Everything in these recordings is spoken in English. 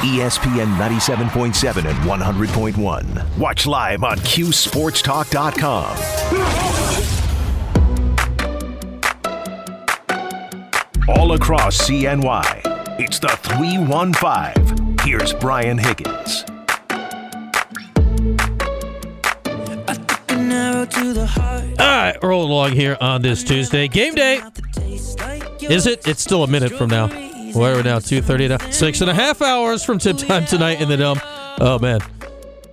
ESPN 97.7 and 100.1. Watch live on QSportsTalk.com. All across CNY, it's the 315. Here's Brian Higgins. All right, roll along here on this Tuesday. Game day. Is it? It's still a minute from now. Where are we now? 2.30 now? Six and a half hours from tip time tonight in the Dome. Oh, man.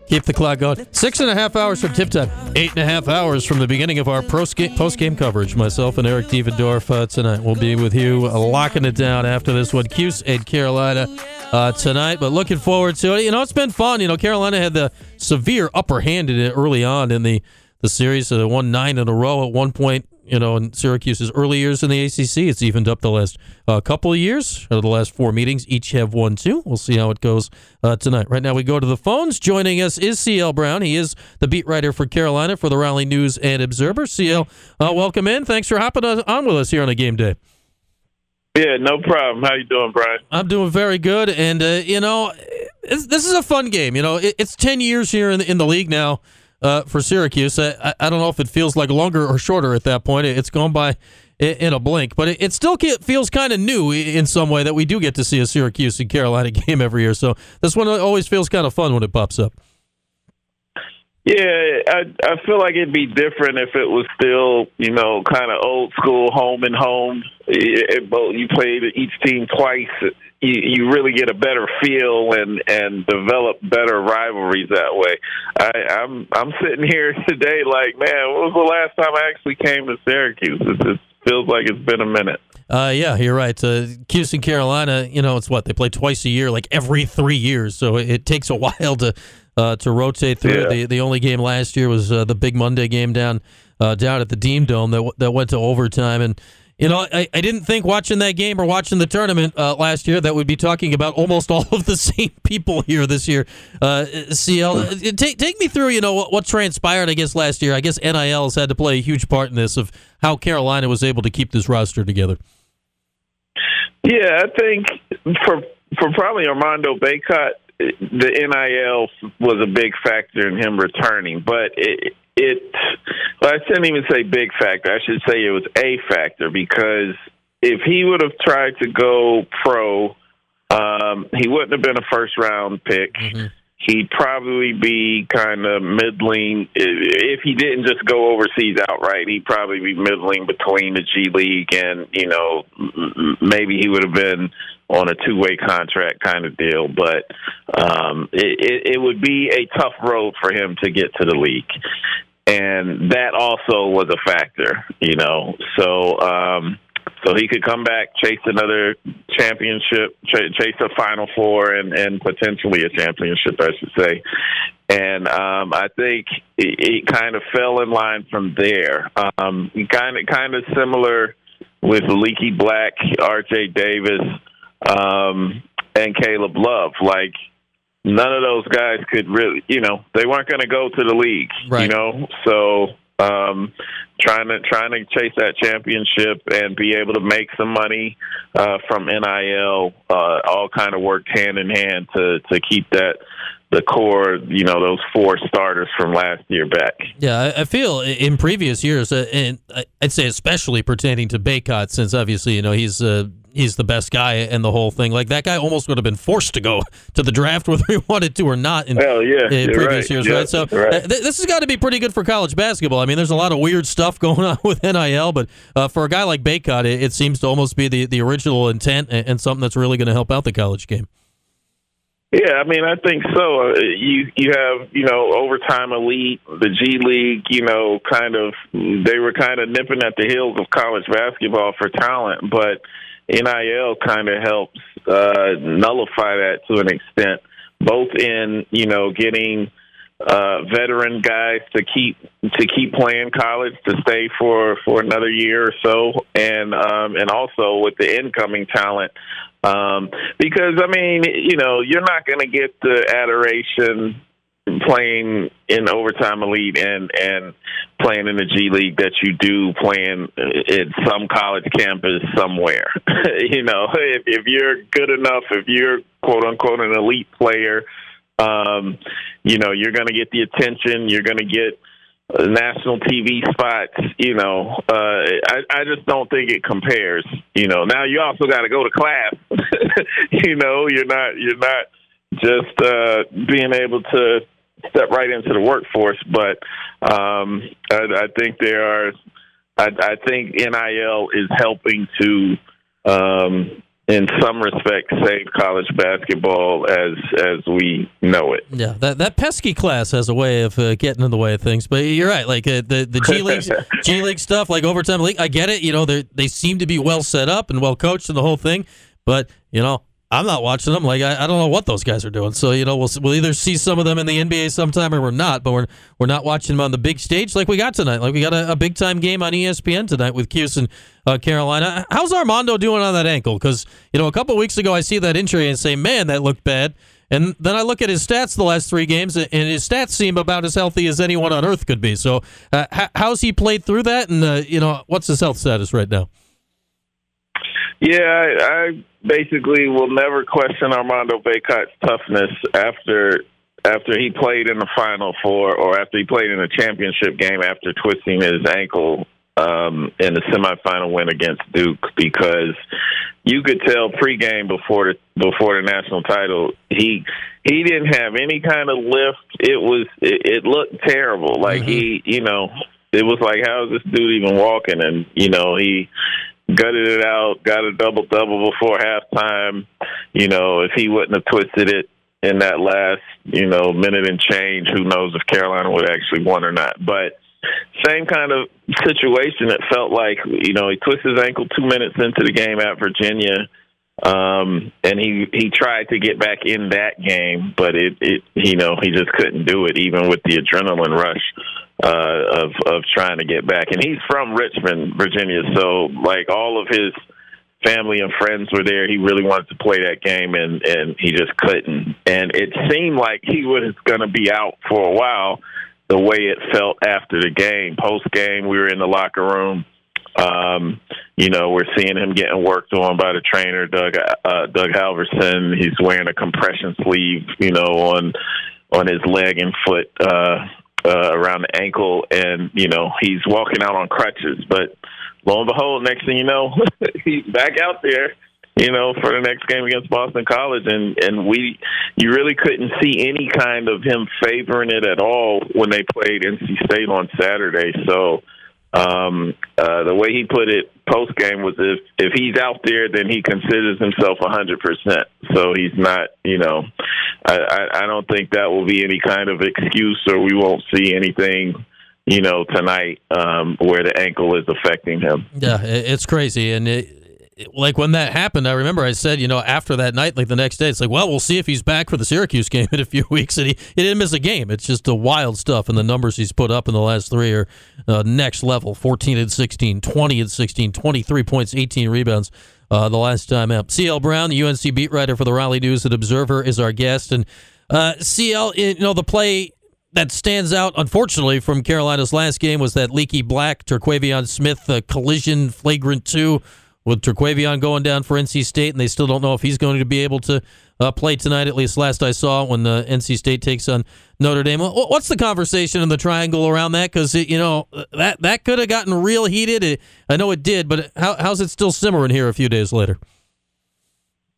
Keep the clock going. Six and a half hours from tip time. Eight and a half hours from the beginning of our post game coverage. Myself and Eric Devendorf uh, tonight. We'll be with you uh, locking it down after this one. Cuse and Carolina uh, tonight, but looking forward to it. You know, it's been fun. You know, Carolina had the severe upper hand in it early on in the, the series. Uh, won nine in a row at one point you know, in Syracuse's early years in the ACC. It's evened up the last uh, couple of years. Of the last four meetings, each have won two. We'll see how it goes uh, tonight. Right now, we go to the phones. Joining us is CL Brown. He is the beat writer for Carolina for the Raleigh News and Observer. CL, uh, welcome in. Thanks for hopping on with us here on a game day. Yeah, no problem. How you doing, Brian? I'm doing very good, and uh, you know, this is a fun game. You know, it's ten years here in the, in the league now uh, for Syracuse. I, I don't know if it feels like longer or shorter at that point. It's gone by in a blink, but it, still feels kind of new in some way that we do get to see a Syracuse and Carolina game every year. So this one always feels kind of fun when it pops up. Yeah, I I feel like it'd be different if it was still, you know, kind of old school home and home. It, both you played each team twice. You, you really get a better feel and and develop better rivalries that way. I, I'm I'm sitting here today like, man, when was the last time I actually came to Syracuse? It just feels like it's been a minute. Uh, yeah, you're right. Uh, Houston, Carolina, you know, it's what they play twice a year, like every three years. So it, it takes a while to uh, to rotate through. Yeah. The the only game last year was uh, the big Monday game down uh, down at the Dean Dome that that went to overtime. And you know, I, I didn't think watching that game or watching the tournament uh, last year that we'd be talking about almost all of the same people here this year. Uh, CL, uh, take take me through. You know what, what transpired. I guess last year. I guess NIL has had to play a huge part in this of how Carolina was able to keep this roster together. Yeah, I think for for probably Armando Bacot, the NIL was a big factor in him returning, but it it well, I shouldn't even say big factor. I should say it was a factor because if he would have tried to go pro, um, he wouldn't have been a first round pick. Mm-hmm. He'd probably be kind of middling. If he didn't just go overseas outright, he'd probably be middling between the G League and, you know, maybe he would have been on a two-way contract kind of deal, but um, it, it, it would be a tough road for him to get to the league, and that also was a factor, you know. So, um, so he could come back, chase another championship, ch- chase a Final Four, and, and potentially a championship, I should say. And um, I think it, it kind of fell in line from there. Um, kind of, kind of similar with Leaky Black, R.J. Davis um, and Caleb Love. Like none of those guys could really, you know, they weren't going to go to the league, right. you know. So um, trying to trying to chase that championship and be able to make some money uh, from NIL, uh, all kind of worked hand in hand to to keep that the core, you know, those four starters from last year back. Yeah, I feel in previous years, uh, and I'd say especially pertaining to Bacot, since obviously you know he's uh, he's the best guy and the whole thing. Like that guy almost would have been forced to go to the draft whether he wanted to or not in, yeah, in previous right. years, yeah, right? So right. Uh, th- this has got to be pretty good for college basketball. I mean, there's a lot of weird stuff going on with NIL, but uh, for a guy like Bacot, it, it, seems to almost be the, the original intent and, and something that's really going to help out the college game. Yeah, I mean, I think so. Uh, you you have you know overtime elite, the G League. You know, kind of they were kind of nipping at the heels of college basketball for talent, but NIL kind of helps uh, nullify that to an extent, both in you know getting uh, veteran guys to keep to keep playing college to stay for for another year or so, and um, and also with the incoming talent. Um, because I mean, you know, you're not going to get the adoration playing in overtime elite and and playing in the G League that you do playing at some college campus somewhere. you know, if, if you're good enough, if you're quote unquote an elite player, um, you know, you're going to get the attention. You're going to get national TV spots. You know, uh, I, I just don't think it compares. You know, now you also got to go to class. you know, you're not you're not just uh, being able to step right into the workforce. But um, I, I think there are. I, I think NIL is helping to, um, in some respects, save college basketball as as we know it. Yeah, that that pesky class has a way of uh, getting in the way of things. But you're right. Like uh, the the G League G League stuff, like overtime league, I get it. You know, they they seem to be well set up and well coached and the whole thing. But you know, I'm not watching them. Like I, I, don't know what those guys are doing. So you know, we'll we'll either see some of them in the NBA sometime or we're not. But we're we're not watching them on the big stage like we got tonight. Like we got a, a big time game on ESPN tonight with and uh, Carolina. How's Armando doing on that ankle? Because you know, a couple weeks ago I see that injury and say, man, that looked bad. And then I look at his stats the last three games, and his stats seem about as healthy as anyone on earth could be. So, uh, how's he played through that? And uh, you know, what's his health status right now? Yeah, I, I basically will never question Armando Bacot's toughness after after he played in the final four or after he played in a championship game after twisting his ankle um, in the semifinal win against Duke because you could tell pregame before the before the national title he he didn't have any kind of lift. It was it, it looked terrible. Like mm-hmm. he you know it was like how is this dude even walking? And you know he gutted it out, got a double double before halftime. You know, if he wouldn't have twisted it in that last, you know, minute and change, who knows if Carolina would actually won or not. But same kind of situation. It felt like, you know, he twisted his ankle two minutes into the game at Virginia. Um, and he, he tried to get back in that game, but it, it, you know, he just couldn't do it even with the adrenaline rush uh, of of trying to get back. And he's from Richmond, Virginia, so like all of his family and friends were there. He really wanted to play that game, and and he just couldn't. And it seemed like he was going to be out for a while. The way it felt after the game, post game, we were in the locker room. Um, you know, we're seeing him getting worked on by the trainer, Doug uh, Doug Halverson. He's wearing a compression sleeve, you know, on on his leg and foot uh, uh, around the ankle, and you know he's walking out on crutches. But lo and behold, next thing you know, he's back out there. You know, for the next game against Boston College, and and we, you really couldn't see any kind of him favoring it at all when they played NC State on Saturday. So, um, uh, the way he put it post game was if if he's out there, then he considers himself a hundred percent. So he's not, you know, I, I, I don't think that will be any kind of excuse, or we won't see anything you know, tonight um, where the ankle is affecting him. Yeah, it's crazy. And it, it, like when that happened, I remember I said, you know, after that night, like the next day, it's like, well, we'll see if he's back for the Syracuse game in a few weeks. And he, he didn't miss a game. It's just the wild stuff. And the numbers he's put up in the last three are uh, next level 14 and 16, 20 and 16, 23 points, 18 rebounds uh, the last time out. CL Brown, the UNC beat writer for the Raleigh News and Observer, is our guest. And uh, CL, you know, the play that stands out, unfortunately, from Carolina's last game was that Leaky Black, Terquavion Smith collision flagrant two with Terquavion going down for NC State, and they still don't know if he's going to be able to uh, play tonight. At least last I saw when the NC State takes on Notre Dame. What's the conversation in the triangle around that? Because you know that that could have gotten real heated. I know it did, but how, how's it still simmering here a few days later?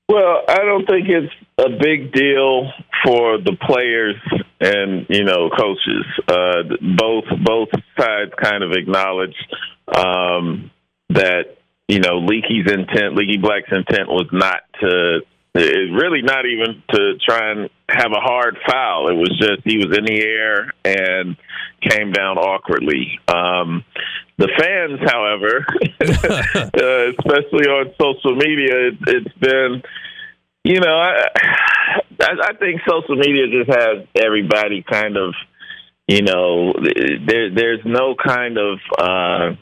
Well, I don't think it's a big deal for the players and you know coaches. Uh, both both sides kind of acknowledge um, that you know Leaky's intent, Leaky Black's intent was not to it really not even to try and have a hard foul. It was just he was in the air and came down awkwardly. Um, the fans, however, uh, especially on social media, it, it's been, you know, I, I think social media just has everybody kind of, you know, there, there's no kind of uh,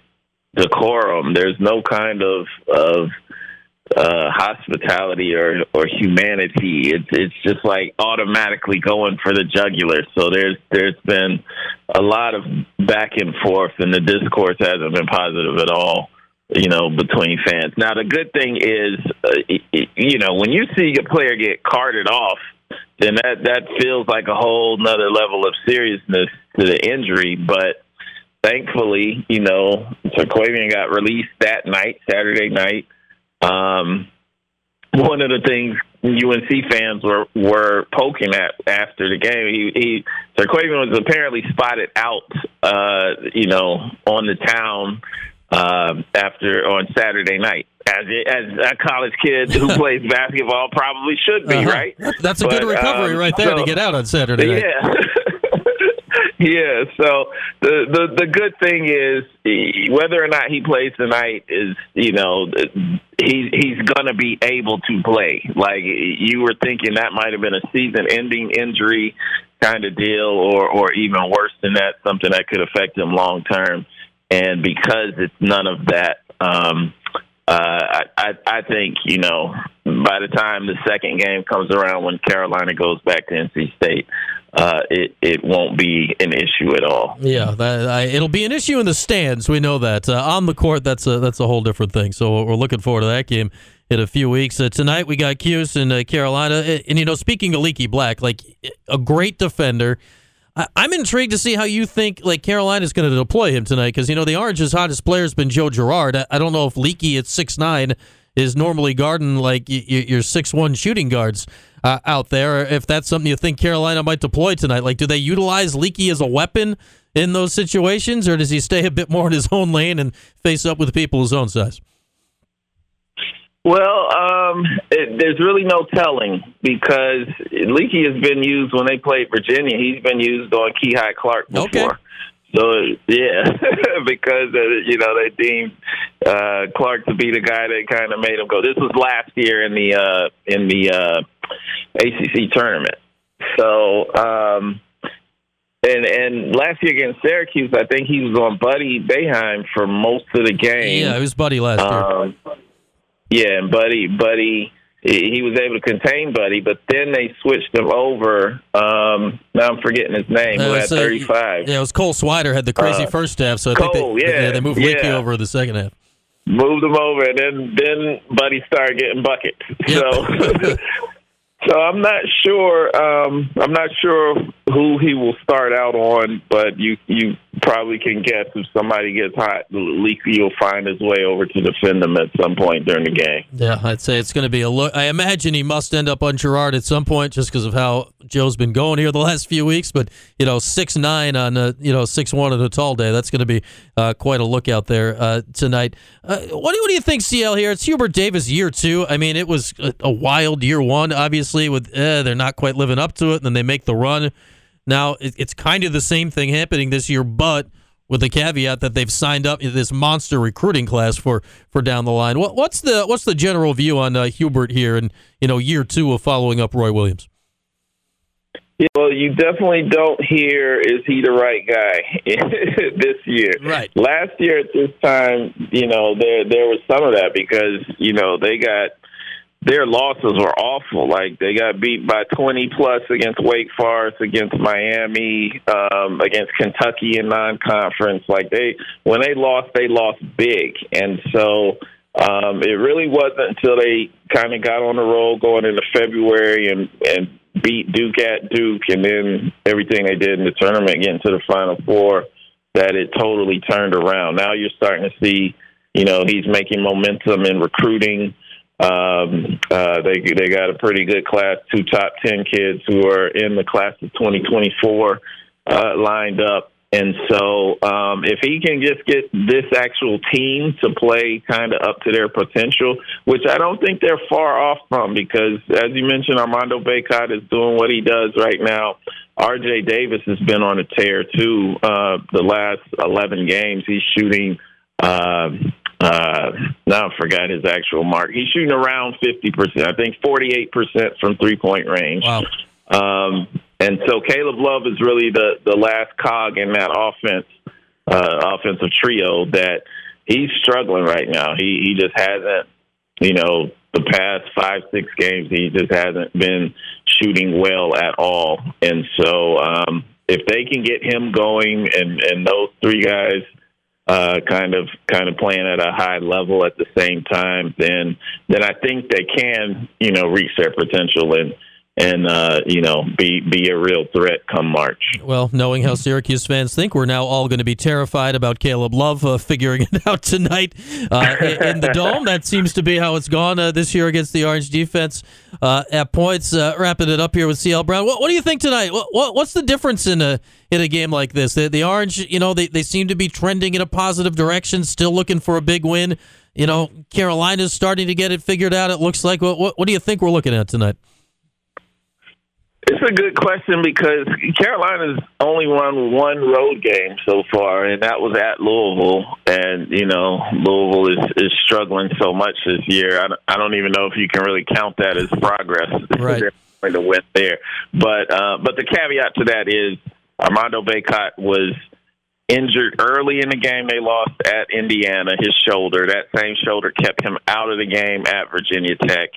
decorum. There's no kind of of uh, hospitality or or humanity. It's it's just like automatically going for the jugular. So there's there's been a lot of back and forth, and the discourse hasn't been positive at all. You know, between fans. Now the good thing is, uh, you know, when you see a player get carted off, then that that feels like a whole nother level of seriousness to the injury. But thankfully, you know, Terquavion got released that night, Saturday night. Um, one of the things UNC fans were were poking at after the game, he, he Terquavion was apparently spotted out, uh, you know, on the town uh, after on Saturday night. As, as a college kid who plays basketball probably should be, uh-huh. right? That's a but, good recovery um, right there so, to get out on Saturday night. Yeah. yeah. So the, the the good thing is whether or not he plays tonight is you know he he's gonna be able to play. Like you were thinking that might have been a season-ending injury kind of deal, or or even worse than that, something that could affect him long term. And because it's none of that, um, uh, I, I think you know by the time the second game comes around when Carolina goes back to NC State, uh, it it won't be an issue at all. Yeah, that, I, it'll be an issue in the stands. We know that uh, on the court, that's a that's a whole different thing. So we're looking forward to that game in a few weeks. Uh, tonight we got Cuse in uh, Carolina, and, and you know, speaking of Leaky Black, like a great defender. I'm intrigued to see how you think like Carolina's going to deploy him tonight because you know the Orange's hottest player has been Joe Girard. I, I don't know if Leaky at six nine is normally guarding like y- y- your six one shooting guards uh, out there. If that's something you think Carolina might deploy tonight, like do they utilize Leaky as a weapon in those situations, or does he stay a bit more in his own lane and face up with people his own size? Well, um, it, there's really no telling because Leaky has been used when they played Virginia. He's been used on Kihei Clark before. Okay. So yeah, because uh, you know they deemed uh, Clark to be the guy that kind of made him go. This was last year in the uh, in the uh, ACC tournament. So um, and and last year against Syracuse, I think he was on Buddy Boeheim for most of the game. Yeah, it was Buddy last um, year. Yeah, and Buddy, Buddy, he was able to contain Buddy, but then they switched him over. Um, now I'm forgetting his name. Who had 35? Yeah, it was Cole Swider had the crazy uh, first half, so I Cole, think they, yeah, yeah, they moved yeah. Over the second half. Moved him over, and then then Buddy started getting buckets. Yep. So So I'm not sure. Um, I'm not sure who he will start out on, but you you probably can guess if somebody gets hot, Leaky will find his way over to defend them at some point during the game. Yeah, I'd say it's going to be a look. I imagine he must end up on Girard at some point, just because of how Joe's been going here the last few weeks. But you know, six nine on a you know six one on a tall day. That's going to be uh, quite a look out there uh, tonight. Uh, what do what do you think, CL? Here, it's Hubert Davis year two. I mean, it was a, a wild year one, obviously. With eh, they're not quite living up to it, and then they make the run. Now it, it's kind of the same thing happening this year, but with the caveat that they've signed up this monster recruiting class for for down the line. What, what's the what's the general view on uh, Hubert here and you know year two of following up Roy Williams? Yeah, well, you definitely don't hear is he the right guy this year. Right. Last year at this time, you know, there there was some of that because you know they got their losses were awful. Like they got beat by 20 plus against Wake Forest, against Miami, um, against Kentucky in non-conference. Like they, when they lost, they lost big, and so um, it really wasn't until they kind of got on the roll going into February and and beat Duke at Duke, and then everything they did in the tournament, getting to the Final Four, that it totally turned around. Now you're starting to see, you know, he's making momentum in recruiting. Um, uh, they they got a pretty good class, two top ten kids who are in the class of 2024 uh, lined up. And so, um, if he can just get this actual team to play kind of up to their potential, which I don't think they're far off from, because as you mentioned, Armando Bacot is doing what he does right now. R.J. Davis has been on a tear too. Uh, the last 11 games, he's shooting um, uh, now I forgot his actual mark. He's shooting around 50%. I think 48% from three point range. Wow. Um, and so Caleb Love is really the, the last cog in that offense, uh, offensive trio that he's struggling right now. He, he just hasn't you know, the past five, six games, he just hasn't been shooting well at all. And so, um, if they can get him going and, and those three guys uh, kind of kind of playing at a high level at the same time, then then I think they can, you know, reach their potential and and uh, you know be be a real threat come March. Well, knowing how Syracuse fans think, we're now all going to be terrified about Caleb Love uh, figuring it out tonight uh, in the dome. That seems to be how it's gone uh, this year against the Orange defense uh, at points. Uh, wrapping it up here with CL Brown. What, what do you think tonight? What, what, what's the difference in a in a game like this? The, the Orange, you know, they, they seem to be trending in a positive direction, still looking for a big win. You know, Carolina's starting to get it figured out. It looks like. What, what, what do you think we're looking at tonight? It's a good question because Carolina's only won one road game so far, and that was at Louisville. And you know, Louisville is is struggling so much this year. I don't, I don't even know if you can really count that as progress. Right. They're going to win there, but uh, but the caveat to that is Armando Bacot was injured early in the game. They lost at Indiana. His shoulder, that same shoulder, kept him out of the game at Virginia Tech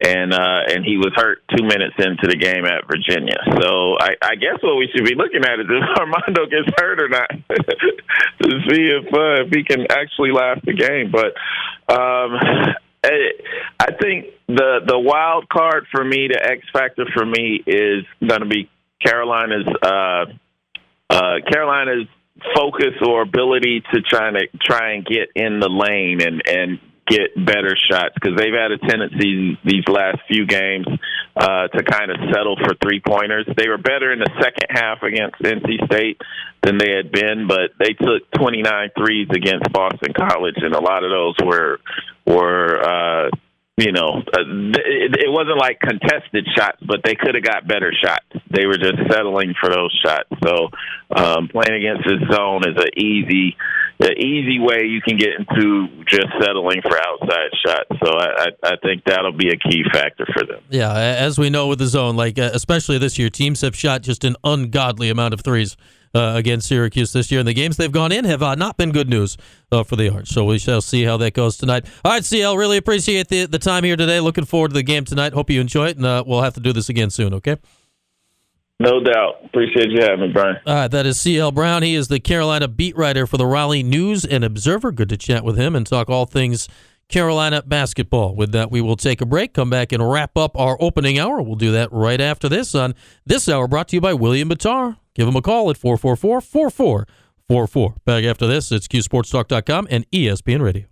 and uh, and he was hurt two minutes into the game at Virginia. So I, I guess what we should be looking at is if Armando gets hurt or not to see if uh, if he can actually last the game. But um, I think the the wild card for me, the X factor for me, is going to be Carolina's uh, uh, Carolina's focus or ability to try to try and get in the lane and and get better shots because they've had a tendency these last few games uh, to kind of settle for three pointers. They were better in the second half against NC State than they had been, but they took 29 threes against Boston College, and a lot of those were were. Uh, you know, uh, it, wasn't like contested shots, but they could have got better shots. They were just settling for those shots. So um, playing against this zone is an easy, an easy way you can get into just settling for outside shots. So I, I, I think that'll be a key factor for them. Yeah, as we know with the zone, like uh, especially this year, teams have shot just an ungodly amount of threes uh, against Syracuse this year. And the games they've gone in have uh, not been good news uh, for the Orange. So we shall see how that goes tonight. All right, CL, really appreciate the, the time here today. Looking forward to the game tonight. Hope you enjoy it, and uh, we'll have to do this again soon, okay? No doubt. Appreciate you having me, Brian. All right, that is CL Brown. He is the Carolina beat writer for the Raleigh News and Observer. Good to chat with him and talk all things Carolina basketball. With that, we will take a break, come back and wrap up our opening hour. We'll do that right after this on this hour brought to you by William Mattar. Give him a call at 444 4444. Back after this, it's QSportsTalk.com and ESPN Radio.